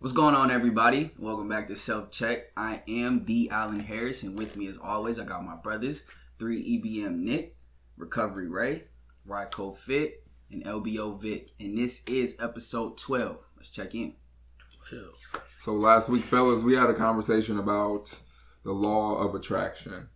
What's going on, everybody? Welcome back to Self Check. I am the Allen Harris, and with me, as always, I got my brothers, 3EBM Nick, Recovery Ray, Ryco Fit, and LBO Vic. And this is episode 12. Let's check in. So last week, fellas, we had a conversation about the law of attraction.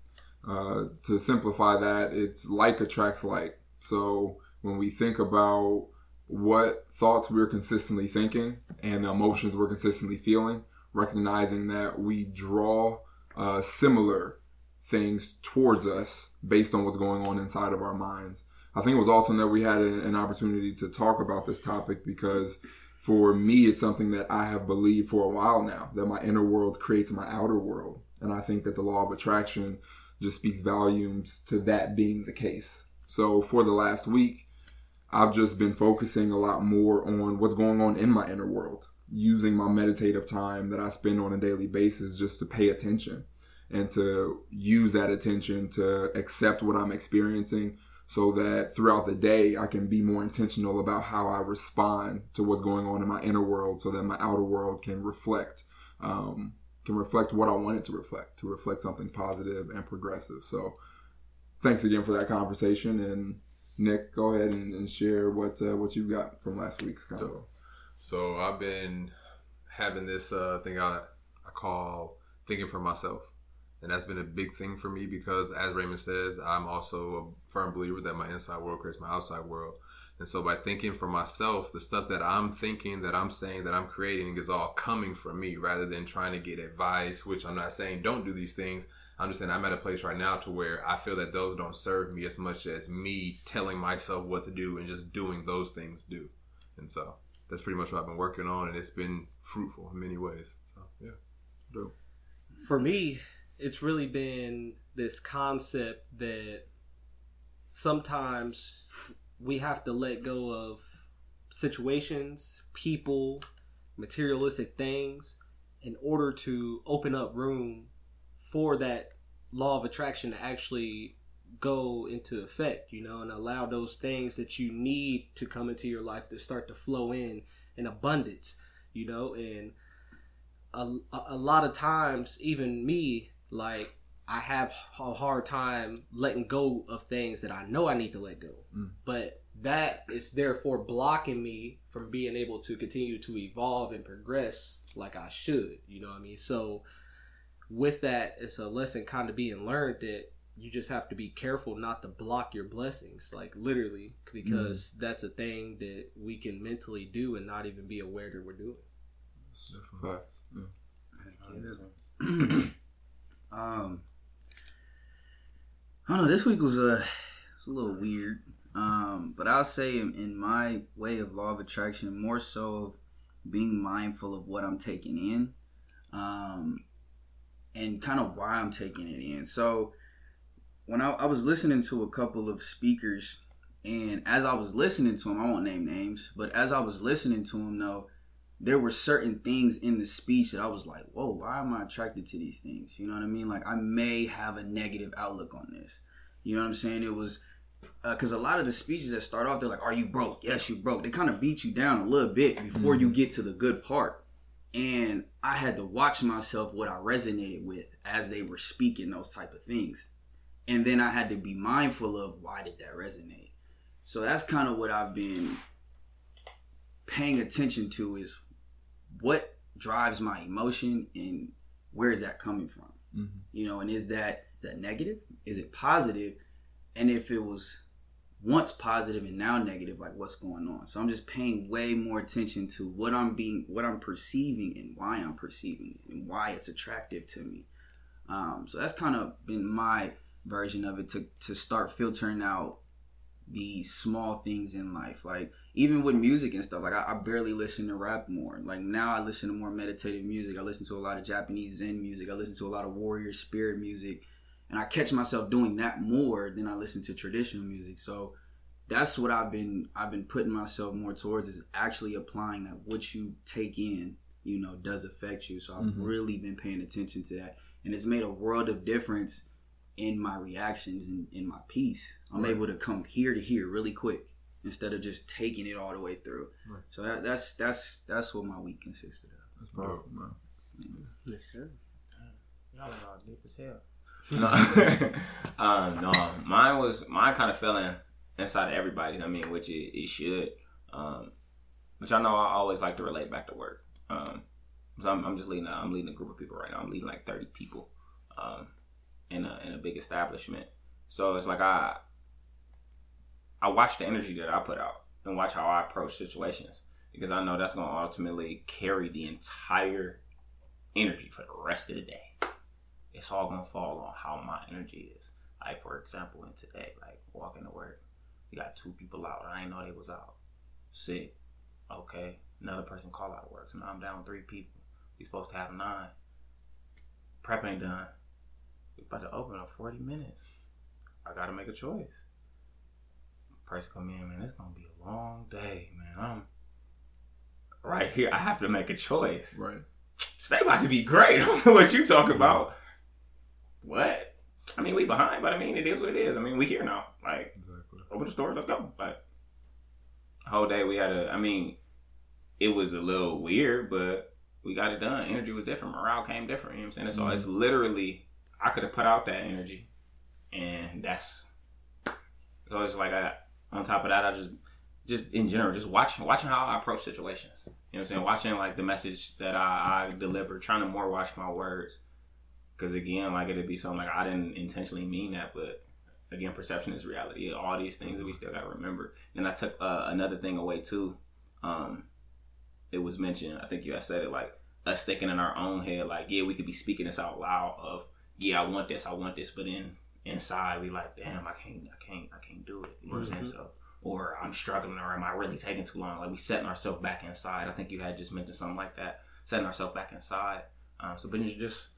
Uh, to simplify that, it's like attracts like. So when we think about what thoughts we're consistently thinking and emotions we're consistently feeling, recognizing that we draw uh, similar things towards us based on what's going on inside of our minds. I think it was awesome that we had an opportunity to talk about this topic because for me, it's something that I have believed for a while now that my inner world creates my outer world. And I think that the law of attraction just speaks volumes to that being the case. So for the last week, I've just been focusing a lot more on what's going on in my inner world, using my meditative time that I spend on a daily basis just to pay attention and to use that attention to accept what I'm experiencing so that throughout the day I can be more intentional about how I respond to what's going on in my inner world so that my outer world can reflect um, can reflect what I want it to reflect, to reflect something positive and progressive. So thanks again for that conversation and Nick, go ahead and, and share what uh, what you got from last week's convo. So I've been having this uh, thing I I call thinking for myself, and that's been a big thing for me because, as Raymond says, I'm also a firm believer that my inside world creates my outside world. And so by thinking for myself, the stuff that I'm thinking, that I'm saying, that I'm creating is all coming from me rather than trying to get advice, which I'm not saying don't do these things. I'm just saying I'm at a place right now to where I feel that those don't serve me as much as me telling myself what to do and just doing those things do. And so that's pretty much what I've been working on, and it's been fruitful in many ways. So yeah, dope. For me, it's really been this concept that sometimes we have to let go of situations, people, materialistic things in order to open up room for that law of attraction to actually go into effect, you know, and allow those things that you need to come into your life to start to flow in in abundance, you know, and a, a lot of times, even me, like, I have a hard time letting go of things that I know I need to let go. Mm. But that is therefore blocking me from being able to continue to evolve and progress like I should, you know what I mean? So, with that, it's a lesson kind of being learned that you just have to be careful not to block your blessings, like literally, because mm. that's a thing that we can mentally do and not even be aware that we're doing. Yeah. um, I don't know. This week was a, was a little weird, um, but I'll say in, in my way of law of attraction, more so of being mindful of what I'm taking in. Um, and kind of why I'm taking it in. So when I, I, was listening to a couple of speakers, and as I was listening to them, I won't name names, but as I was listening to them, though, there were certain things in the speech that I was like, whoa, why am I attracted to these things? You know what I mean? Like, I may have a negative outlook on this. You know what I'm saying? It was because uh, a lot of the speeches that start off, they're like, "Are you broke? Yes, you broke." They kind of beat you down a little bit before mm-hmm. you get to the good part and I had to watch myself what I resonated with as they were speaking those type of things. And then I had to be mindful of why did that resonate. So that's kind of what I've been paying attention to is what drives my emotion and where is that coming from? Mm-hmm. You know, and is that is that negative? Is it positive? And if it was once positive and now negative like what's going on? So i'm just paying way more attention to what i'm being what i'm perceiving and why i'm perceiving it and why it's attractive to me. Um, so that's kind of been my version of it to, to start filtering out the small things in life. Like even with music and stuff like I, I barely listen to rap more. Like now i listen to more meditative music. I listen to a lot of japanese zen music. I listen to a lot of warrior spirit music and I catch myself doing that more than I listen to traditional music. So that's what I've been I've been putting myself more towards is actually applying that what you take in, you know, does affect you. So I've mm-hmm. really been paying attention to that, and it's made a world of difference in my reactions and in my peace. I'm right. able to come here to here really quick instead of just taking it all the way through. Right. So that, that's that's that's what my week consisted of. That's powerful, man. Yes, sir. Y'all are deep as hell. No, um, no, mine was mine kind of fell in inside of everybody. I mean, which it, it should. Um, which I know I always like to relate back to work. Um, so I'm, I'm just leading. A, I'm leading a group of people right now. I'm leading like 30 people, um, in a in a big establishment. So it's like I I watch the energy that I put out and watch how I approach situations because I know that's going to ultimately carry the entire energy for the rest of the day. It's all to fall on how my energy is. Like for example, in today, like walking to work, we got two people out. I didn't know they was out sick. Okay, another person call out of work. So now I'm down three people. We supposed to have nine. Prep ain't done. We about to open in 40 minutes. I gotta make a choice. Person come in, man. It's gonna be a long day, man. I'm right here. I have to make a choice. Right. Stay about to be great. I don't know what you talk about. What? I mean, we behind, but I mean, it is what it is. I mean, we here now. Like, Exactly. open the store, let's go. Like, whole day we had a. I mean, it was a little weird, but we got it done. Energy was different. Morale came different. You know what I'm saying? So it's mm-hmm. literally, I could have put out that energy, and that's. So it's like I. On top of that, I just, just in general, just watching, watching how I approach situations. You know what I'm saying? Watching like the message that I, I deliver, trying to more watch my words. Because again, like it'd be something like I didn't intentionally mean that, but again, perception is reality. All these things that we still got to remember. And I took uh, another thing away too. Um, it was mentioned. I think you had said it like us thinking in our own head, like yeah, we could be speaking this out loud of yeah, I want this, I want this, but then inside we like, damn, I can't, I can't, I can't do it. You know what I'm saying? So. Or I'm struggling, or am I really taking too long? Like we setting ourselves back inside. I think you had just mentioned something like that, setting ourselves back inside. Um, so, but just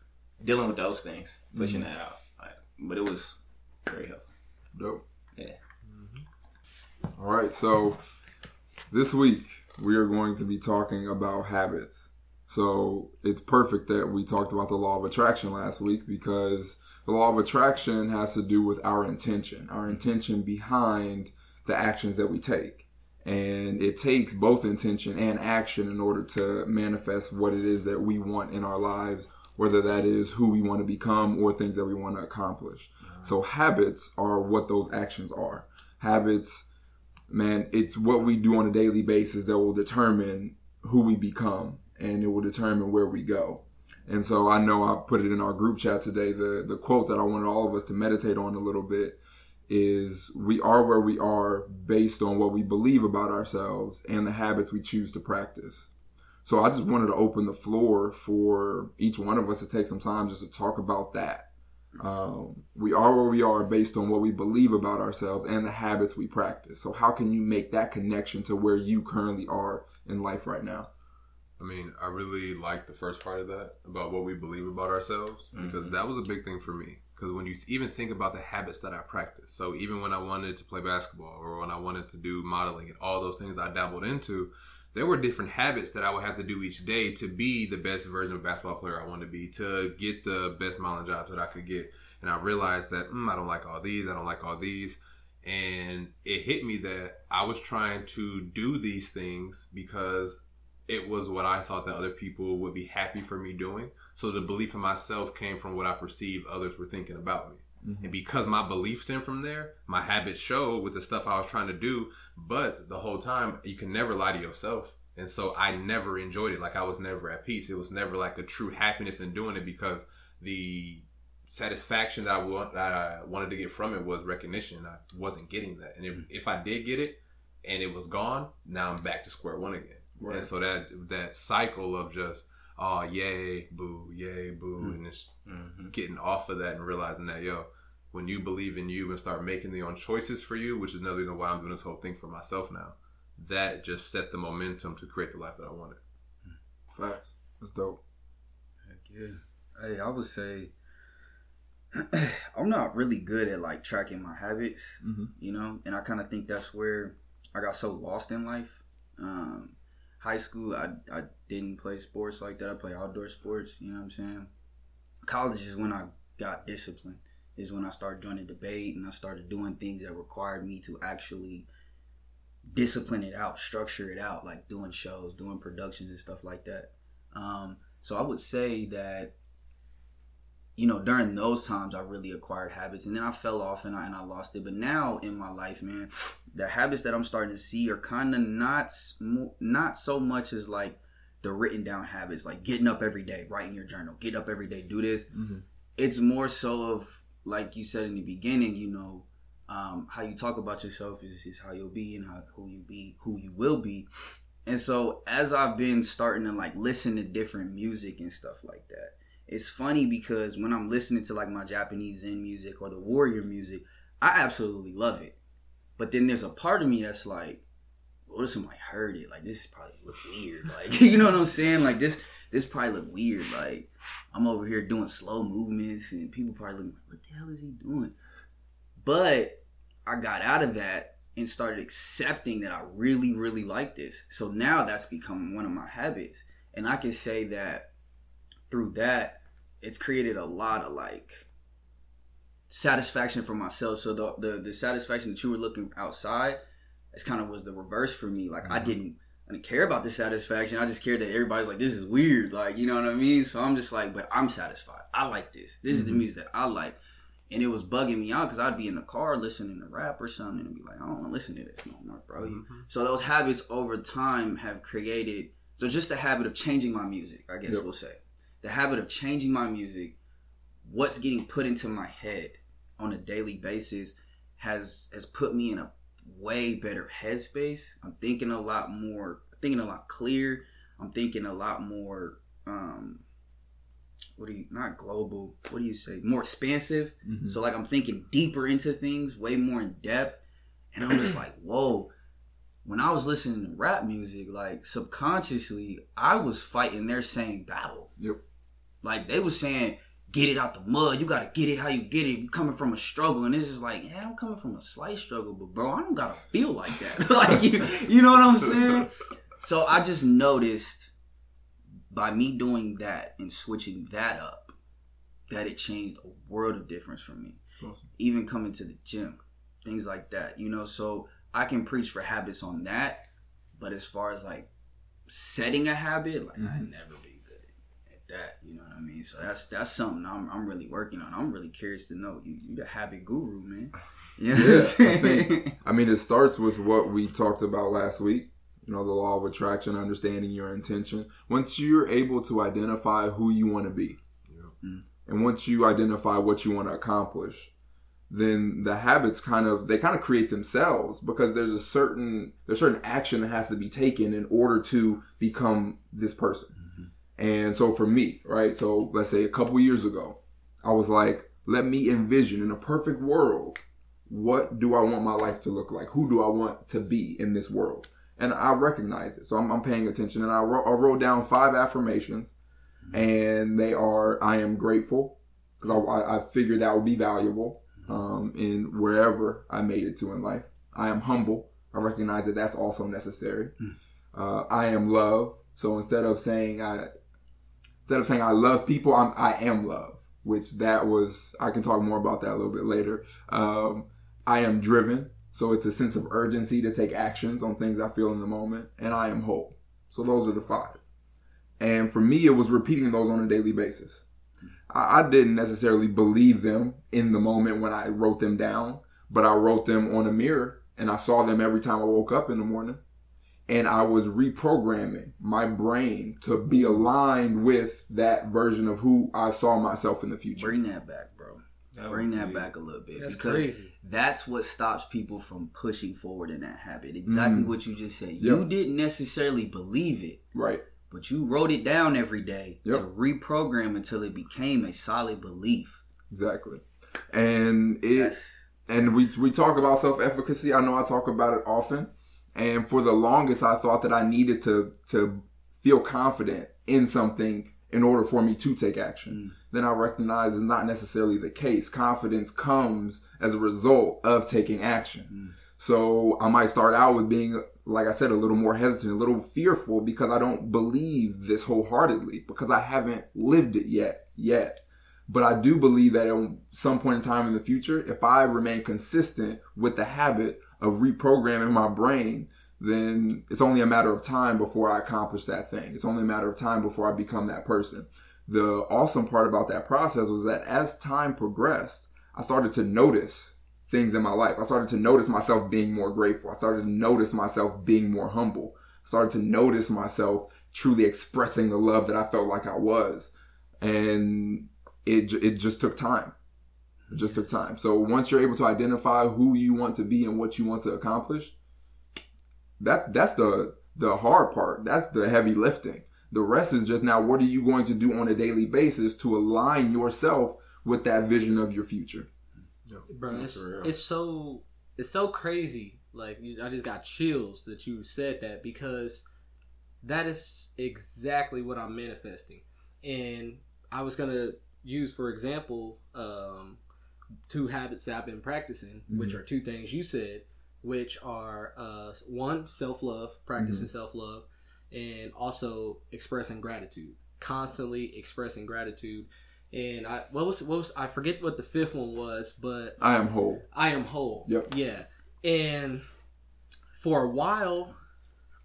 dealing with those things, pushing mm-hmm. that out. Like, but it was very helpful. Dope. Yeah. Mm-hmm. All right. So this week we are going to be talking about habits. So it's perfect that we talked about the law of attraction last week because the law of attraction has to do with our intention, our intention behind the actions that we take. And it takes both intention and action in order to manifest what it is that we want in our lives, whether that is who we want to become or things that we want to accomplish. So habits are what those actions are. Habits, man, it's what we do on a daily basis that will determine who we become and it will determine where we go. And so I know I put it in our group chat today. The the quote that I wanted all of us to meditate on a little bit is we are where we are based on what we believe about ourselves and the habits we choose to practice. So I just wanted to open the floor for each one of us to take some time just to talk about that. Um, we are where we are based on what we believe about ourselves and the habits we practice. So how can you make that connection to where you currently are in life right now? I mean, I really like the first part of that about what we believe about ourselves because that was a big thing for me. Because when you even think about the habits that I practice, so even when I wanted to play basketball or when I wanted to do modeling and all those things I dabbled into, there were different habits that I would have to do each day to be the best version of basketball player I wanted to be, to get the best modeling jobs that I could get. And I realized that mm, I don't like all these, I don't like all these. And it hit me that I was trying to do these things because it was what I thought that other people would be happy for me doing. So the belief in myself came from what I perceived others were thinking about me. Mm-hmm. And because my beliefs stem from there, my habits show with the stuff I was trying to do. But the whole time, you can never lie to yourself. And so I never enjoyed it. Like I was never at peace. It was never like a true happiness in doing it because the satisfaction that I, want, that I wanted to get from it was recognition. I wasn't getting that. And if, mm-hmm. if I did get it and it was gone, now I'm back to square one again. Right. And so that that cycle of just oh yay boo yay boo and just Mm-hmm. getting off of that and realizing that yo when you believe in you and start making your own choices for you which is another reason why i'm doing this whole thing for myself now that just set the momentum to create the life that i wanted Facts. That's dope. Heck yeah. Hey, I would say I'm not really good at like tracking my habits, Mhm. you know, and I kind of think that's where I got so lost in life. Um, high school, I, I didn't play sports like that. I play outdoor sports, you know what I'm saying? College is when I got disciplined, is when I started joining debate and I started doing things that required me to actually discipline it out, structure it out, like doing shows, doing productions and stuff like that. Um, so I would say that you know during those times I really acquired habits, and then I fell off and I and I lost it. But now in my life, man, the habits that I'm starting to see are kind of not not so much as like the written down habits, like getting up every day, writing your journal, get up every day, do this. Mhm. It's more so of like you said in the beginning, you know, um, how you talk about yourself is, is how you'll be and how who you be, who you will be. And so as I've been starting to like listen to different music and stuff like that, it's funny because when I'm listening to like my Japanese Zen music or the warrior music, I absolutely love it. But then there's a part of me that's like, what if somebody heard it? Like this is probably look weird. Like you know what I'm saying? Like this this probably look weird. Like I'm over here doing slow movements and people probably looking like, what the hell is he doing? But I got out of that and started accepting that I really, really like this. So now that's become one of my habits. And I can say that through that, it's created a lot of like satisfaction for myself. So the the, the satisfaction that you were looking outside, it's kind of was the reverse for me. Like I didn't I didn't care about the satisfaction. I just cared that everybody's like, this is weird. Like, you know what I mean? So I'm just like, but I'm satisfied. I like this. This is the Mhm. music that I like. And it was bugging me out because I'd be in the car listening to rap or something and be like, I don't want to listen to this no more, bro. You- So those habits over time have created. So just the habit of changing my music, I guess Yep. we'll say, the habit of changing my music, what's getting put into my head on a daily basis has has put me in a way better headspace. I'm thinking a lot more, thinking a lot clear. I'm thinking a lot more. um what do you not global? What do you say? More expansive. Mhm. So like I'm thinking deeper into things, way more in depth, and I'm just like, whoa. When I was listening to rap music, like subconsciously, I was fighting their same battle. Yep. Like they was saying, get it out the mud. You gotta get it how you get it. You coming from a struggle, and it's just like, yeah, I'm coming from a slight struggle, but bro, I don't gotta feel like that. like you, you know what I'm saying? So I just noticed by me doing that and switching that up, that it changed a world of difference for me. Awesome. Even coming to the gym, things like that. You know, so I can preach for habits on that. But as far as like setting a habit, like I'd Mhm. never be that. You know what I mean? So that's that's something I'm I'm really working on. I'm really curious to know. You you the habit guru, man. You know Yeah, I'm I saying? think- I mean, it starts with what we talked about last week. You know, the law of attraction, understanding your intention. Once you're able to identify who you want to be, Yeah. Mm. and once you identify what you want to accomplish, then the habits kind of they kind of create themselves because there's a certain there's certain action that has to be taken in order to become this person. And so for me, right? So let's say a couple years ago, I was like, let me envision in a perfect world what do I want my life to look like? Who do I want to be in this world? And I recognize it. So I'm, I'm paying attention. And I wrote, I wrote down five affirmations. And they are I am grateful because I, I, I figured that would be valuable um, in wherever I made it to in life. I am humble. I recognize that that's also necessary. Uh, I am love. So instead of saying I, instead of saying I love people, I'm I am love, which that was I can talk more about that a little bit later. Um, I am driven, so it's a sense of urgency to take actions on things I feel in the moment, and I am whole. So those are the five. And for me, it was repeating those on a daily basis. I, I didn't necessarily believe them in the moment when I wrote them down, but I wrote them on a mirror, and I saw them every time I woke up in the morning and I was reprogramming my brain to be aligned with that version of who I saw myself in the future. Bring that back, bro. Bring that back a little bit That's because crazy. that's what stops people from pushing forward in that habit. Exactly Mm. what you just said. Yep. You didn't necessarily believe it, Right. but you wrote it down every day Yep. to reprogram until it became a solid belief. Exactly. And it That's and we we talk about self efficacy. I know I talk about it often. And for the longest I thought that I needed to to feel confident in something in order for me to take action. Mm. Then I recognize it's not necessarily the case. Confidence comes as a result of taking action. Mm. So I might start out with being, like I said, a little more hesitant, a little fearful because I don't believe this wholeheartedly because I haven't lived it yet, yet. But I do believe that at some point in time in the future, if I remain consistent with the habit of reprogramming my brain, then it's only a matter of time before I accomplish that thing. It's only a matter of time before I become that person. The awesome part about that process was that as time progressed, I started to notice things in my life. I started to notice myself being more grateful. I started to notice myself being more humble. I started to notice myself truly expressing the love that I felt like I was. And it, it just took time. It just took time. So once you're able to identify who you want to be and what you want to accomplish, that's that's the the hard part. That's the heavy lifting. The rest is just now what are you going to do on a daily basis to align yourself with that vision of your future. Bro, it's, it's so it's so crazy. Like I just got chills that you said that because that is exactly what I'm manifesting. And I was gonna use, for example, um, two habits that I've been practicing, mm-hmm. which are two things you said, which are uh, one self love, practicing mm-hmm. self love, and also expressing gratitude. Constantly expressing gratitude. And I what was what was I forget what the fifth one was, but I am whole. I am whole. Yep. Yeah. And for a while,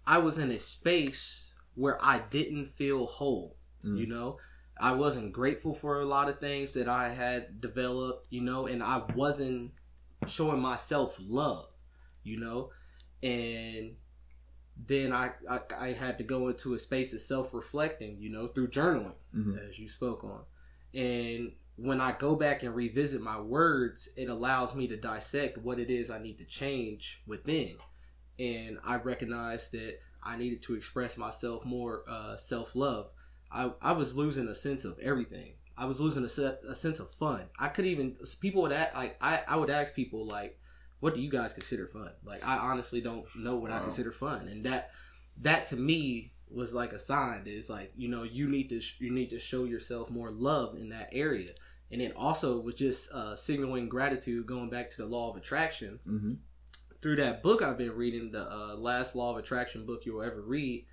I was in a space where I didn't feel whole. Mm. You know, I wasn't grateful for a lot of things that I had developed, you know, and I wasn't showing myself love, you know, and then I, I, I had to go into a space of self reflecting, you know, through journaling, mm-hmm. as you spoke on, and when I go back and revisit my words, it allows me to dissect what it is I need to change within, and I recognize that I needed to express myself more uh, self love I, I was losing a sense of everything. I was losing a, set, a sense of fun. I could even people would ask, like I, I would ask people like, what do you guys consider fun? Like I honestly don't know what wow. I consider fun, and that that to me was like a sign that it's like you know you need to you need to show yourself more love in that area, and then also with just uh, signaling gratitude, going back to the law of attraction. Mm-hmm. Through that book I've been reading, the uh, last law of attraction book you'll ever read,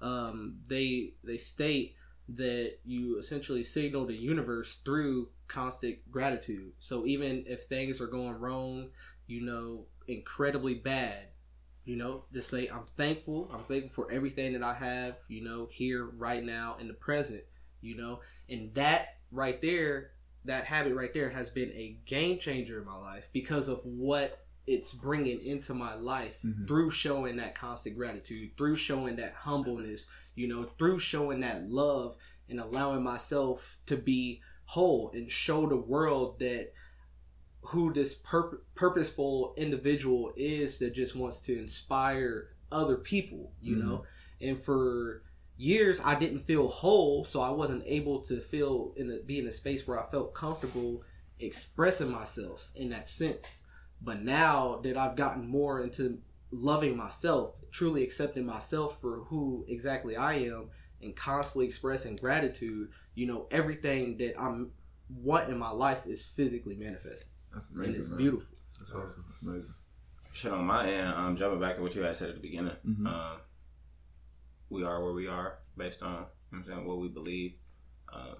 um, they they state that you essentially signal the universe through constant gratitude. So even if things are going wrong, you know, incredibly bad, you know, just say I'm thankful. I'm thankful for everything that I have, you know, here right now in the present, you know, and that right there, that habit right there has been a game changer in my life because of what it's bringing into my life mm-hmm. through showing that constant gratitude, through showing that humbleness, you know, through showing that love and allowing myself to be whole and show the world that who this pur- purposeful individual is that just wants to inspire other people, you mm-hmm. know. And for years, I didn't feel whole, so I wasn't able to feel in a, be in a space where I felt comfortable expressing myself in that sense. But now that I've gotten more into loving myself, truly accepting myself for who exactly I am, and constantly expressing gratitude, you know, everything that I'm want in my life is physically manifesting. That's amazing. And it's man. beautiful. That's awesome. That's amazing. Shit on my end, um, jumping back to what you had said at the beginning, mm-hmm. um, we are where we are based on you know I'm saying what we believe. Um,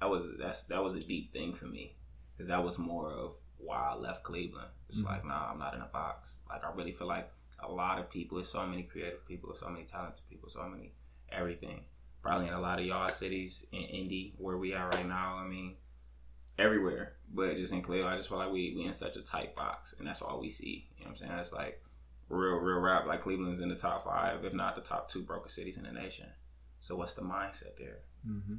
that was that's that was a deep thing for me because that was more of why I left Cleveland. It's mm-hmm. like, nah, I'm not in a box. Like I really feel like a lot of people, there's so many creative people, so many talented people, so many everything. Probably in a lot of y'all cities in Indy where we are right now. I mean, everywhere. But just in Cleveland, I just feel like we we in such a tight box, and that's all we see. You know what I'm saying? That's like real real rap. Like Cleveland's in the top five, if not the top two broken cities in the nation. So what's the mindset there? Mm-hmm.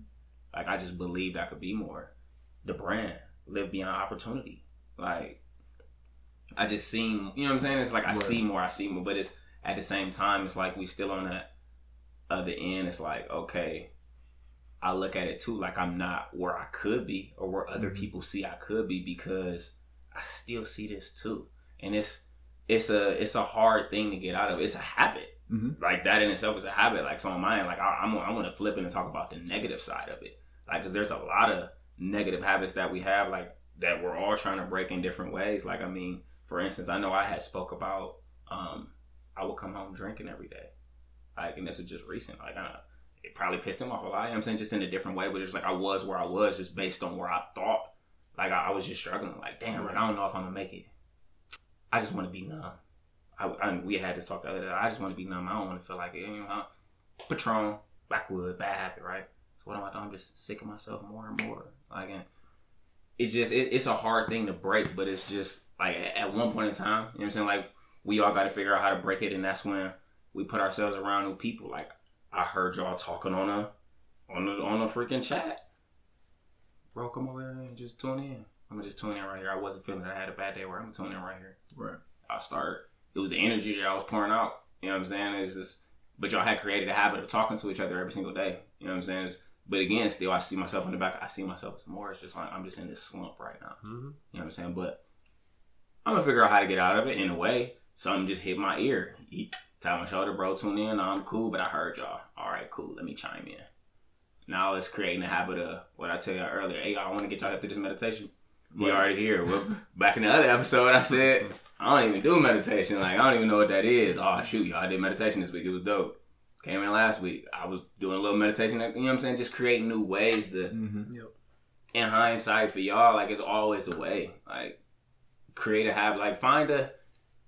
Like I just believed I could be more. The brand live beyond opportunity. Like I just seen, you know what I'm saying? It's like I right. see more, I see more, but it's at the same time, it's like we still on that other end, it's like, okay, I look at it too like I'm not where I could be or where other mm-hmm. people see I could be because I still see this too. And it's it's a it's a hard thing to get out of. It's a habit. Mm-hmm. Like that in itself is a habit. Like so on mine, like I, am I'm, I'm gonna flip it and talk about the negative side of it. Like, cause there's a lot of negative habits that we have, like that we're all trying to break in different ways. Like, I mean, for instance, I know I had spoke about um, I would come home drinking every day. Like, and this is just recent. Like, I, it probably pissed him off a lot. You know I'm saying just in a different way, but it's like I was where I was just based on where I thought. Like, I, I was just struggling. Like, damn, like, I don't know if I'm gonna make it. I just want to be numb. I, I, we had this talk the other day. I just want to be numb. I don't want to feel like it. You know, Patron, backwood, bad habit, right? So what am I doing? I'm just sick of myself more and more. Like, and it's just it, it's a hard thing to break, but it's just like at one point in time, you know what I'm saying? Like we all got to figure out how to break it, and that's when we put ourselves around new people. Like I heard y'all talking on a on a on a freaking chat. Bro, come over here and just tune in. I'm gonna just tune in right here. I wasn't feeling that I had a bad day where I'm gonna tune in right here. Right. I start. It was the energy that I was pouring out. You know what I'm saying? It's just, but y'all had created a habit of talking to each other every single day. You know what I'm saying? It's, but again, still, I see myself in the back. I see myself as more. It's just like I'm just in this slump right now. Mm-hmm. You know what I'm saying? But I'm gonna figure out how to get out of it. In a way, something just hit my ear. He tapped my shoulder, bro. Tune in. I'm cool, but I heard y'all. All right, cool. Let me chime in. Now it's creating a habit of what I tell y'all earlier. Hey, I want to get y'all through this meditation. We already here. Well, back in the other episode, I said I don't even do meditation. Like I don't even know what that is. Oh shoot, y'all I did meditation this week. It was dope. Came in last week. I was doing a little meditation. You know what I'm saying? Just creating new ways to. Mm-hmm. In hindsight, for y'all, like it's always a way. Like create a habit. Like find a.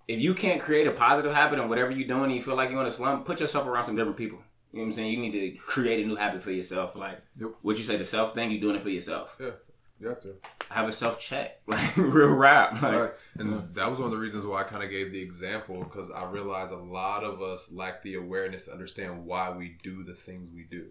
If you can't create a positive habit in whatever you're doing, and you feel like you're in a slump, put yourself around some different people. You know what I'm saying? You need to create a new habit for yourself. Like Yep. what you say, the self thing. You're doing it for yourself. Yes, you have to. Have a self check, like real rap. Like, Right. And Yeah. that was one of the reasons why I kind of gave the example because I realized a lot of us lack the awareness to understand why we do the things we do.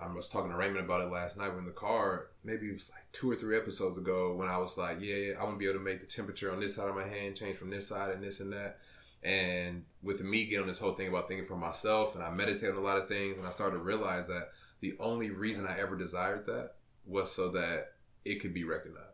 I was talking to Raymond about it last night in the car. Maybe it was like two or three episodes ago when I was like, "Yeah, yeah I want to be able to make the temperature on this side of my hand change from this side and this and that." And with me getting on this whole thing about thinking for myself, and I meditate on a lot of things, and I started to realize that the only reason I ever desired that was so that it could be recognized.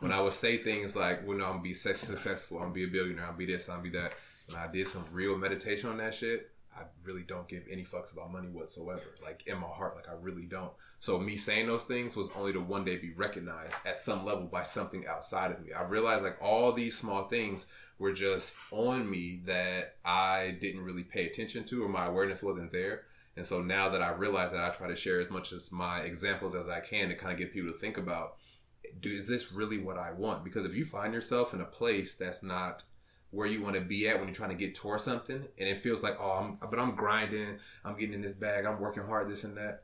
When I would say things like, "Well, no, I'm gonna be successful, I'm gonna be a billionaire, I'm gonna be this, I'm be that," when I did some real meditation on that shit, I really don't give any fucks about money whatsoever. Like in my heart, like I really don't. So me saying those things was only to one day be recognized at some level by something outside of me. I realized like all these small things were just on me that I didn't really pay attention to or my awareness wasn't there. And so now that I realize that I try to share as much as my examples as I can to kind of get people to think about do is this really what I want? Because if you find yourself in a place that's not where you want to be at when you're trying to get towards something and it feels like, oh, I'm, but I'm grinding, I'm getting in this bag, I'm working hard, this and that.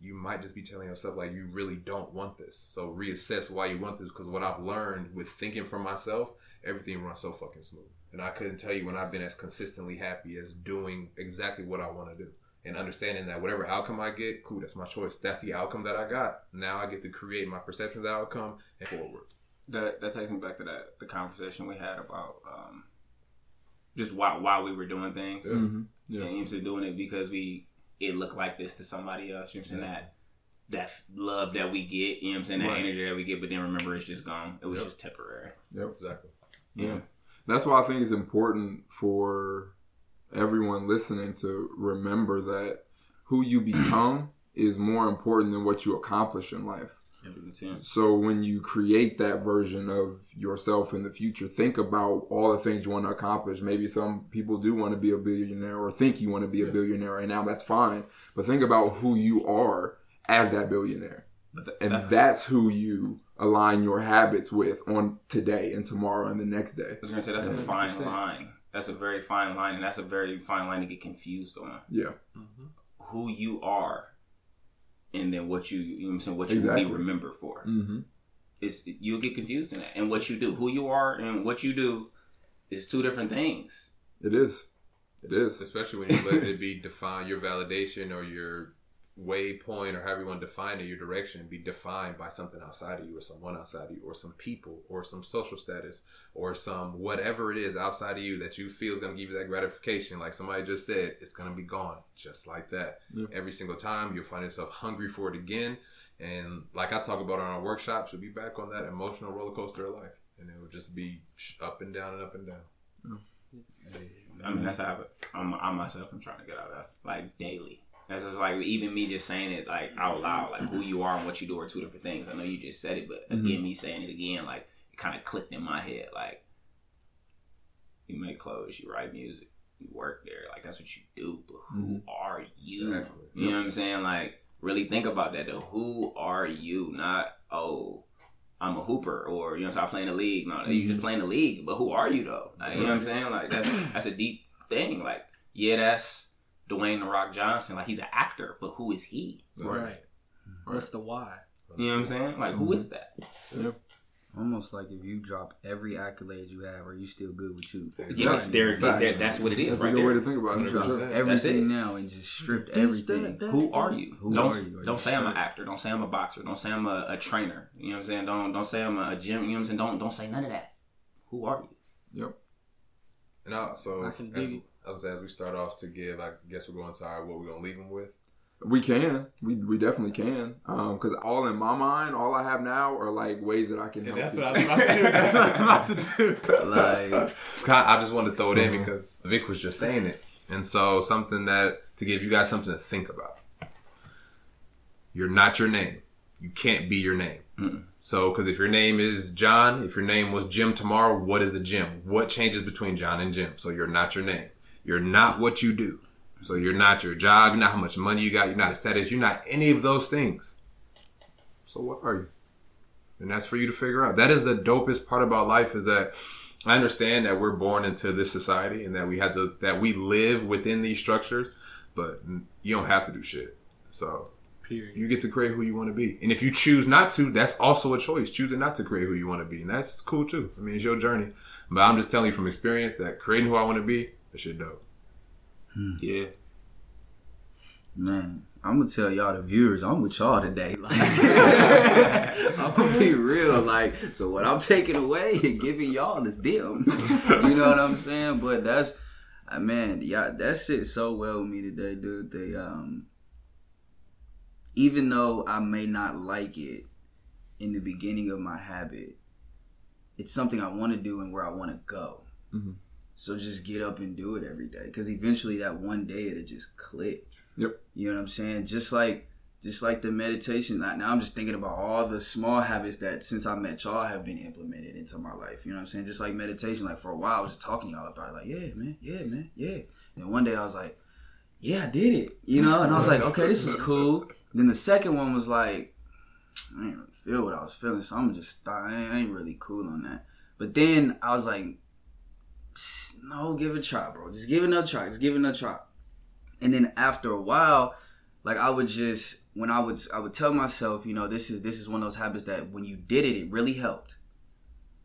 You might just be telling yourself like you really don't want this. So reassess why you want this because what I've learned with thinking for myself, everything runs so fucking smooth. And I couldn't tell you when I've been as consistently happy as doing exactly what I want to do and understanding that whatever outcome I get, cool, that's my choice. That's the outcome that I got. Now I get to create my perception of the outcome and forward. that that takes me back to that the conversation we had about um, just why why we were doing things. Yeah. Mm-hmm. And Yeah. you know I'm saying, doing it because we it looked like this to somebody else. You know what I'm saying Yeah. that that love that we get. You know what I'm saying that Right. energy that we get, but then remember it's just gone. It was Yep. just temporary. Yep. Exactly. Yeah. That's why I think it's important for everyone listening to remember that who you become is more important than what you accomplish in life. So when you create that version of yourself in the future, think about all the things you want to accomplish. Maybe some people do want to be a billionaire or think you want to be a billionaire right now. That's fine. But think about who you are as that billionaire. And that's who you align your habits with on today and tomorrow and the next day. I was gonna say that's a fine line. That's a very fine line, and that's a very fine line to get confused on. Yeah. Who you are, and then what you you know what I'm saying what you Exactly. be remembered for. Mm-hmm. It's you'll get confused in that, and what you do, who you are, and what you do, is two different things. It is. It is. Especially when you let it be defined, your validation or your waypoint or however you want to define it, your direction be defined by something outside of you or someone outside of you or some people or some social status or some whatever it is outside of you that you feel is going to give you that gratification. Like somebody just said, it's going to be gone just like that. Yeah. Every single time you'll find yourself hungry for it again. And like I talk about on our workshops, you'll be back on that emotional roller coaster of life. And it will just be up and down and up and down. I mean, that's how I, I'm, I myself am trying to get out of that, like daily. That's just like even me just saying it like out loud, like who you are and what you do are two different things. I know you just said it, but again, mm-hmm. me saying it again, like it kind of clicked in my head. Like you make clothes, you write music, you work there, like that's what you do. But who mm-hmm. are you? Exactly. You know what I'm saying? Like really think about that. Though, who are you? Not oh, I'm a hooper or you know, so I play in the league. No, you just mm-hmm. play in the league, but who are you though? Like, you know what I'm saying? Like that's that's a deep thing. Like, yeah, that's Dwayne the Rock Johnson. Like he's an actor, but who is he? Right. What's the why? You know what I'm saying? Like, who mm-hmm. is that? Almost like if you drop every accolade you have, are you still good with you? Yeah, Right. there, Facts. there, that's what it is, That's right a good there. way to think about You it. for drop sure. Everything now and just stripped everything. Who are you? Who don't are you? Are don't you say I'm an actor. Don't say I'm a boxer. Don't say I'm a, a trainer. You know what I'm saying? Don't don't say I'm a, a gym. You know what I'm saying? Don't don't say none of that. Who are you? Yep. And I, so I can as, dig it. As, as we start off to give, I guess we're going to our what we're going to leave them with. We can. We we definitely can. Um, because all in my mind, all I have now are like ways that I can help. people. about to do. That's what I was about to do. Like I just wanted to throw it in because Vic was just saying it, and so something that to give you guys something to think about. You're not your name. You can't be your name. So, because if your name is John, if your name was Jim tomorrow, what is a Jim? What changes between John and Jim? So you're not your name. You're not what you do. So you're not your job. You're not how much money you got. You're not a status. You're not any of those things. So what are you? And that's for you to figure out. That is the dopest part about life is that I understand that we're born into this society and that we have to that we live within these structures, but you don't have to do shit. So Period. you get to create who you want to be. And if you choose not to, that's also a choice. Choosing not to create who you want to be. And that's cool too. I mean, it's your journey. But I'm just telling you from experience that creating who I want to be, that shit dope. Yeah. Man, I'm gonna tell y'all the viewers, I'm with y'all today. Like, I'm gonna be real. Like, so what I'm taking away and giving y'all is them. you know what I'm saying? But that's, uh, man, yeah, that shit so well with me today, dude. They, um, even though I may not like it in the beginning of my habit, it's something I want to do and where I want to go. Mhm. So just get up and do it every day, because eventually that one day it'll just click. Yep. You know what I'm saying? Just like just like the meditation. Like, Now I'm just thinking about all the small habits that since I met y'all have been implemented into my life. You know what I'm saying? Just like meditation. Like for a while I was just talking to y'all about it. Like, yeah, man, yeah, man, yeah. And one day I was like, yeah, I did it. You know? And I was like, okay, this is cool. Then the second one was like, I didn't really feel what I was feeling, so I'm just I ain't really cool on that. But then I was like, no, give it a try, bro. Just give it another try. Just give it another try. And then after a while, like I would just when I would I would tell myself, you know, this is this is one of those habits that when you did it, it really helped.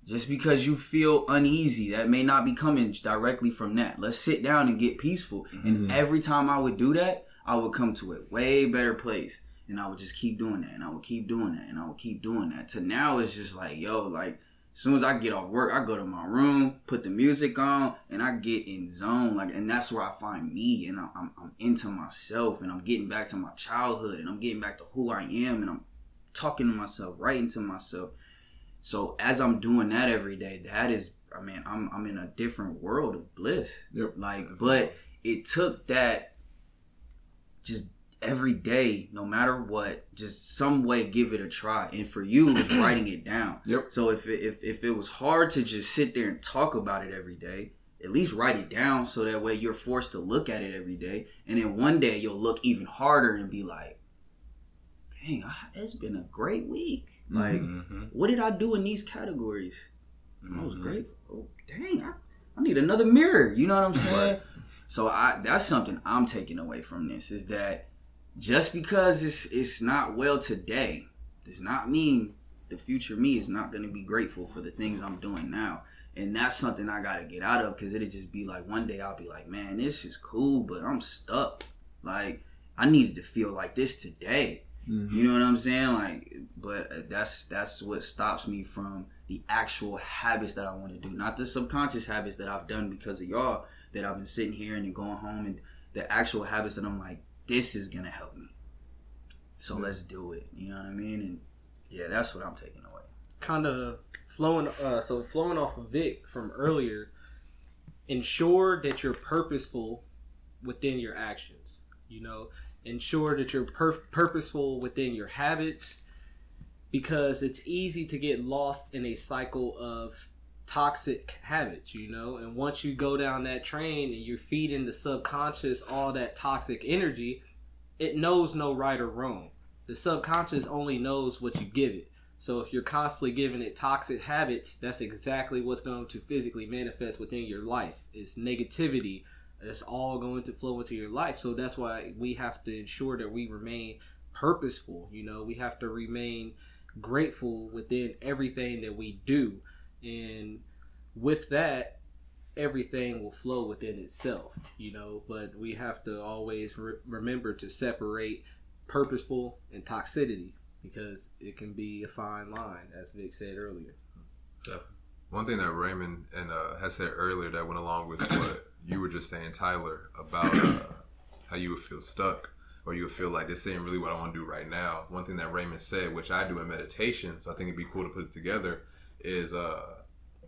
Just because you feel uneasy, that may not be coming directly from that. Let's sit down and get peaceful. And mm-hmm. every time I would do that, I would come to a way better place. And I would just keep doing that, and I would keep doing that, and I would keep doing that. To now, it's just like, yo, like as soon as I get off work, I go to my room, put the music on, and I get in zone. Like, and that's where I find me, and I'm, I'm, I'm into myself, and I'm getting back to my childhood, and I'm getting back to who I am, and I'm talking to myself, writing to myself. So as I'm doing that every day, that is, I mean, I'm I'm in a different world of bliss. Yep. Like, but it took that just every day, no matter what, just some way give it a try. And for you, it was writing it down. Yep. So if it, if if it was hard to just sit there and talk about it every day, at least write it down so that way you're forced to look at it every day. And then one day you'll look even harder and be like, "Dang, it's been a great week. Like, Mm-hmm. what did I do in these categories? I was grateful. Oh, dang, I, I need another mirror. You know what I'm saying? So I that's something I'm taking away from this is that just because it's it's not well today does not mean the future me is not going to be grateful for the things I'm doing now. And that's something I got to get out of because it'll just be like one day I'll be like, man, this is cool, but I'm stuck. Like I needed to feel like this today. You know what I'm saying? Like, but uh, that's that's what stops me from the actual habits that I want to do, not the subconscious habits that I've done because of y'all. That I've been sitting here and then going home, and the actual habits that I'm like, this is gonna help me. So let's do it. You know what I mean? And yeah, that's what I'm taking away. kind of flowing uh so flowing off of Vic from earlier ensure that you're purposeful within your actions you know ensure that you're pur- purposeful within your habits because it's easy to get lost in a cycle of toxic habits you know and once you go down that train and you're feeding the subconscious all that toxic energy it knows no right or wrong the subconscious only knows what you give it So if you're constantly giving it toxic habits, that's exactly what's going to physically manifest within your life. It's negativity. It's all going to flow into your life. So that's why we have to ensure that we remain purposeful. You know, we have to remain grateful within everything that we do. And with that, everything will flow within itself, you know. But we have to always re- remember to separate purposeful and toxicity because it can be a fine line, as Vic said earlier. One thing that Raymond and uh, has said earlier that went along with what you were just saying, Tyler, about uh, how you would feel stuck or you would feel like this ain't really what I want to do right now. One thing that Raymond said, which I do in meditation, so I think it'd be cool to put it together, is uh,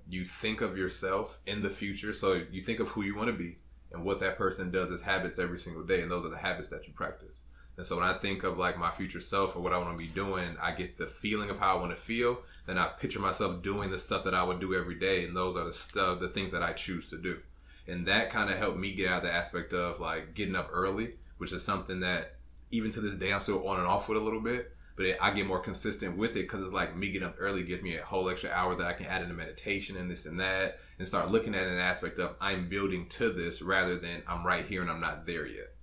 you think of yourself in the future. So you think of who you want to be and what that person does as habits every single day, and those are the habits that you practice. And so when I think of like my future self or what I want to be doing, I get the feeling of how I want to feel. Then I picture myself doing the stuff that I would do every day, and those are the stuff, the things that I choose to do. And that kind of helped me get out of the aspect of like getting up early, which is something that even to this day I'm still on and off with a little bit. But it, I get more consistent with it because it's like me getting up early gives me a whole extra hour that I can add into meditation and this and that, and start looking at an aspect of I'm building to this rather than I'm right here and I'm not there yet.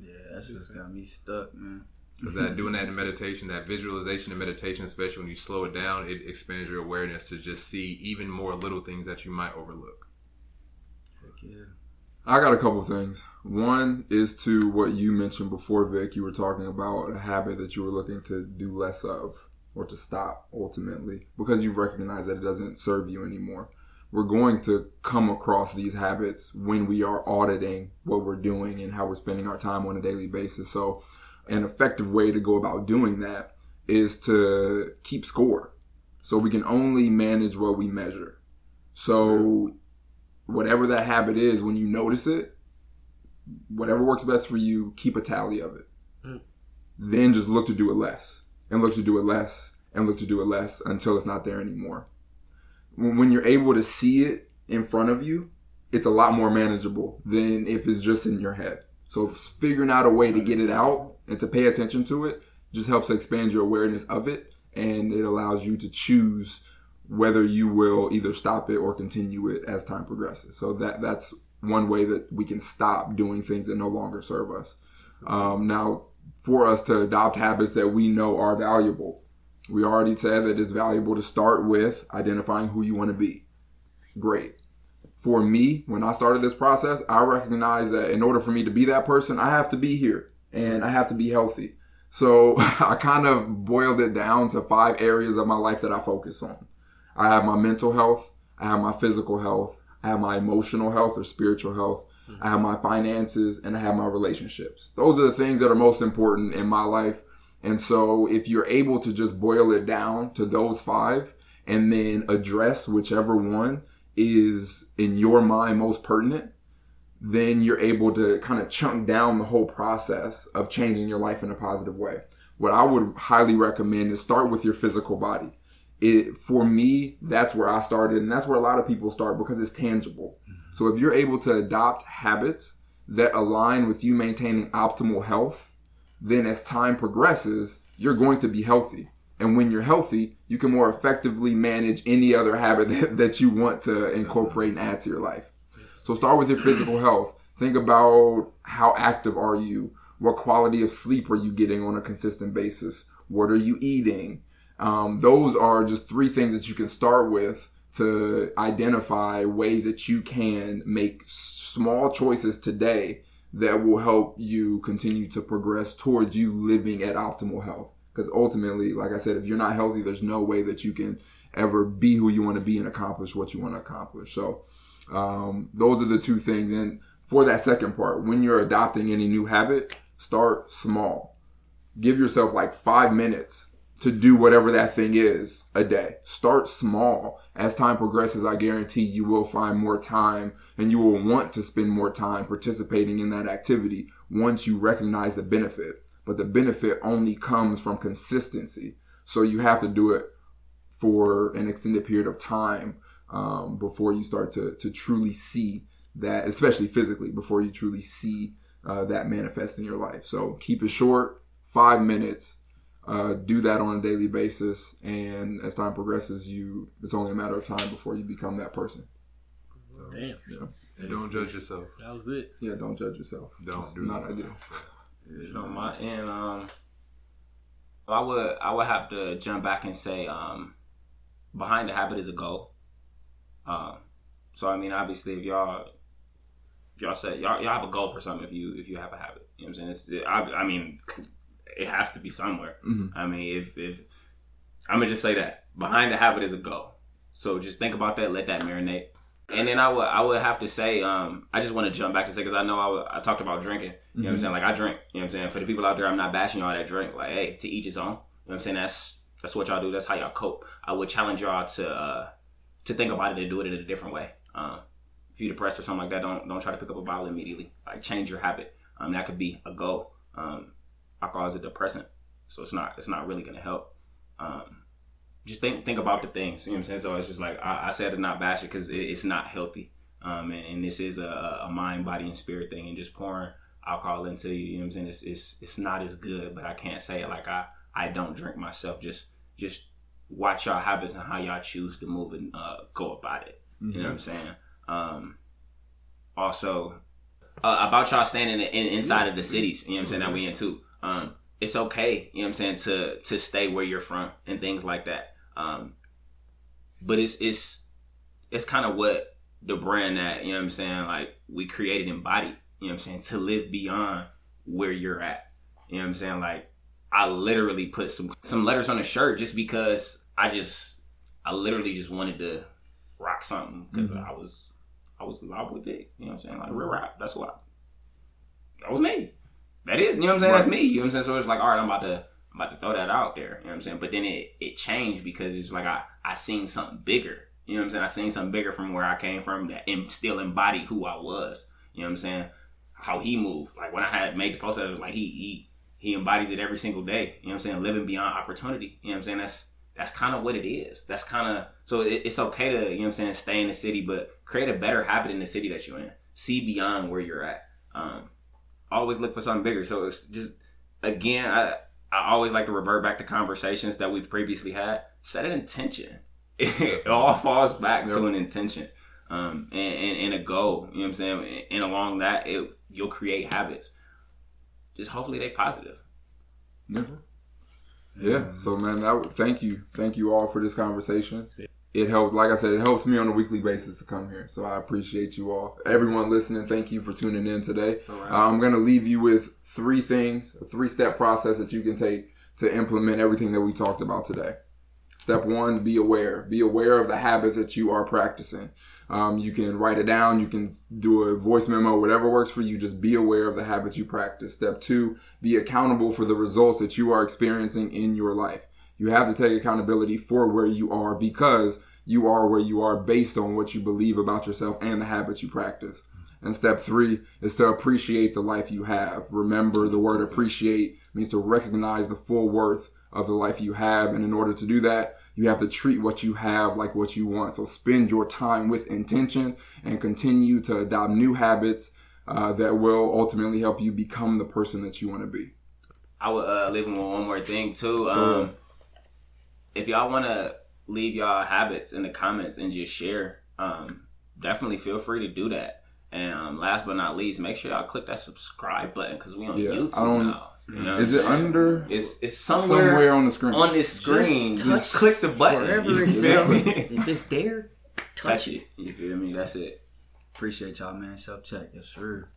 Yeah, that's just got me stuck, man. Because that doing that in meditation, that visualization in meditation, especially when you slow it down, it expands your awareness to just see even more little things that you might overlook. Heck yeah. I got a couple things. One is to what you mentioned before, Vic. You were talking about a habit that you were looking to do less of or to stop ultimately because you recognize that it doesn't serve you anymore. We're going to come across these habits when we are auditing what we're doing and how we're spending our time on a daily basis. So, an effective way to go about doing that is to keep score. So, we can only manage what we measure. So, whatever that habit is, when you notice it, whatever works best for you, keep a tally of it. Mm. Then just look to do it less and look to do it less and look to do it less until it's not there anymore. When, when you're able to see it in front of you, it's a lot more manageable than if it's just in your head. So figuring out a way to get it out and to pay attention to it just helps expand your awareness of it and it allows you to choose whether you will either stop it or continue it as time progresses. So that that's one way that we can stop doing things that no longer serve us. Um, now, for us to adopt habits that we know are valuable, we already said that it's valuable to start with identifying who you want to be. Great. For me, when I started this process, I recognized that in order for me to be that person, I have to be here and I have to be healthy. So I kind of boiled it down to five areas of my life that I focus on. I have my mental health, I have my physical health, I have my emotional health or spiritual health, I have my finances, and I have my relationships. Those are the things that are most important in my life. And so if you're able to just boil it down to those five and then address whichever one is in your mind most pertinent, then you're able to kind of chunk down the whole process of changing your life in a positive way. What I would highly recommend is start with your physical body it for me that's where i started and that's where a lot of people start because it's tangible. Mm-hmm. So if you're able to adopt habits that align with you maintaining optimal health then as time progresses you're going to be healthy. And when you're healthy you can more effectively manage any other habit that, that you want to incorporate and add to your life. So start with your physical health. Think about how active are you? What quality of sleep are you getting on a consistent basis? What are you eating um, those are just three things that you can start with to identify ways that you can make small choices today that will help you continue to progress towards you living at optimal health. Because ultimately, like I said, if you're not healthy, there's no way that you can ever be who you want to be and accomplish what you want to accomplish. So, um, those are the two things. And for that second part, when you're adopting any new habit, start small. Give yourself like five minutes to do whatever that thing is a day. Start small. As time progresses, I guarantee you will find more time and you will want to spend more time participating in that activity once you recognize the benefit. But the benefit only comes from consistency. So you have to do it for an extended period of time um, before you start to, to truly see that, especially physically, before you truly see uh, that manifest in your life. So keep it short, five minutes uh, do that on a daily basis, and as time progresses, you it's only a matter of time before you become that person. Damn, And don't judge yourself. that was it. Yeah, don't judge yourself. Don't It's do not that. ideal. You know, my and um, I would I would have to jump back and say um, behind the habit is a goal. Um, so I mean, obviously, if y'all y'all say y'all y'all have a goal for something, if you if you have a habit, you know what I'm saying? It's I, I mean, it has to be somewhere. Mhm. I mean, if if I'm gonna just say that behind the habit is a goal. So just think about that, let that marinate. And then I would I would have to say um, I just want to jump back to say because I know I, I talked about drinking. You know what I'm saying? Like I drink. You know what I'm saying? For the people out there, I'm not bashing y'all that drink. Like, hey, to each his own. You know what I'm saying? That's that's what y'all do. That's how y'all cope. I would challenge y'all to uh, to think about it and do it in a different way. Um, if you're depressed or something like that, don't don't try to pick up a bottle immediately. Like change your habit. Um, that could be a goal. Um, alcohol is a depressant, so it's not it's not really gonna help. Um, just think think about the things. You know what I'm saying? So it's just like I, I said to not bash it because it, it's not healthy. Um, and, and this is a, a mind, body, and spirit thing, and just pouring alcohol into you. You know what I'm saying? It's, it's it's not as good, but I can't say it like I I don't drink myself. Just just watch y'all habits and how y'all choose to move and uh, go about it. You know what I'm saying? Um, also, uh, about y'all standing in, inside of the cities, you know what I'm saying, that we in too. Um, it's okay, you know what I'm saying, to to stay where you're from and things like that. Um, but it's it's it's kind of what the brand that, you know what I'm saying, like we created embodied, you know what I'm saying, to live beyond where you're at. You know what I'm saying? Like I literally put some some letters on a shirt just because I just I literally just wanted to rock something because I was I was loud with it. You know what I'm saying? Like real rap. That's what I, that was me. That is, you know what I'm saying? That's me. You know what I'm saying? So it's like, all right, I'm about to I'm about to throw that out there. You know what I'm saying? But then it it changed because it's like I I seen something bigger. You know what I'm saying? I seen something bigger from where I came from that still embodied who I was. You know what I'm saying? How he moved. Like when I had made the post, I was like he he he embodies it every single day. You know what I'm saying? Living beyond opportunity. You know what I'm saying? That's that's kind of what it is. That's kind of so it, it's okay to you know what I'm saying stay in the city, but create a better habit in the city that you're in. See beyond where you're at. Um, always look for something bigger. So it's just again, I I always like to revert back to conversations that we've previously had. Set an intention. It all falls back to an intention. Um, and, and, and a goal, you know what I'm saying? And along that, it you'll create habits. Just hopefully they positive. Yeah. Yeah. So man, that thank you, thank you all for this conversation. It helps like I said, it helps me on a weekly basis to come here. So I appreciate you all, everyone listening. Thank you for tuning in today. Uh, I'm gonna leave you with three things, a three step process that you can take to implement everything that we talked about today. Step one, be aware. Be aware of the habits that you are practicing. Um, you can write it down. You can do a voice memo, whatever works for you. Just be aware of the habits you practice. Step two, be accountable for the results that you are experiencing in your life. You have to take accountability for where you are because you are where you are based on what you believe about yourself and the habits you practice. And step three is to appreciate the life you have. Remember, the word appreciate means to recognize the full worth of the life you have. And in order to do that, you have to treat what you have like what you want. So spend your time with intention and continue to adopt new habits uh, that will ultimately help you become the person that you want to be. I would uh, leave them with one more thing too. Um. If y'all want to leave y'all habits in the comments and just share, um, definitely feel free to do that. And um, last but not least, make sure y'all click that subscribe button because we on Yeah, YouTube I don't- now. You know Is it under It's it's somewhere, somewhere on the screen? on this screen. Just, touch click the button. wherever it's feel If it's there, touch Touch it. it. You feel me? That's it. Appreciate y'all, man. Self check. Yes, sir.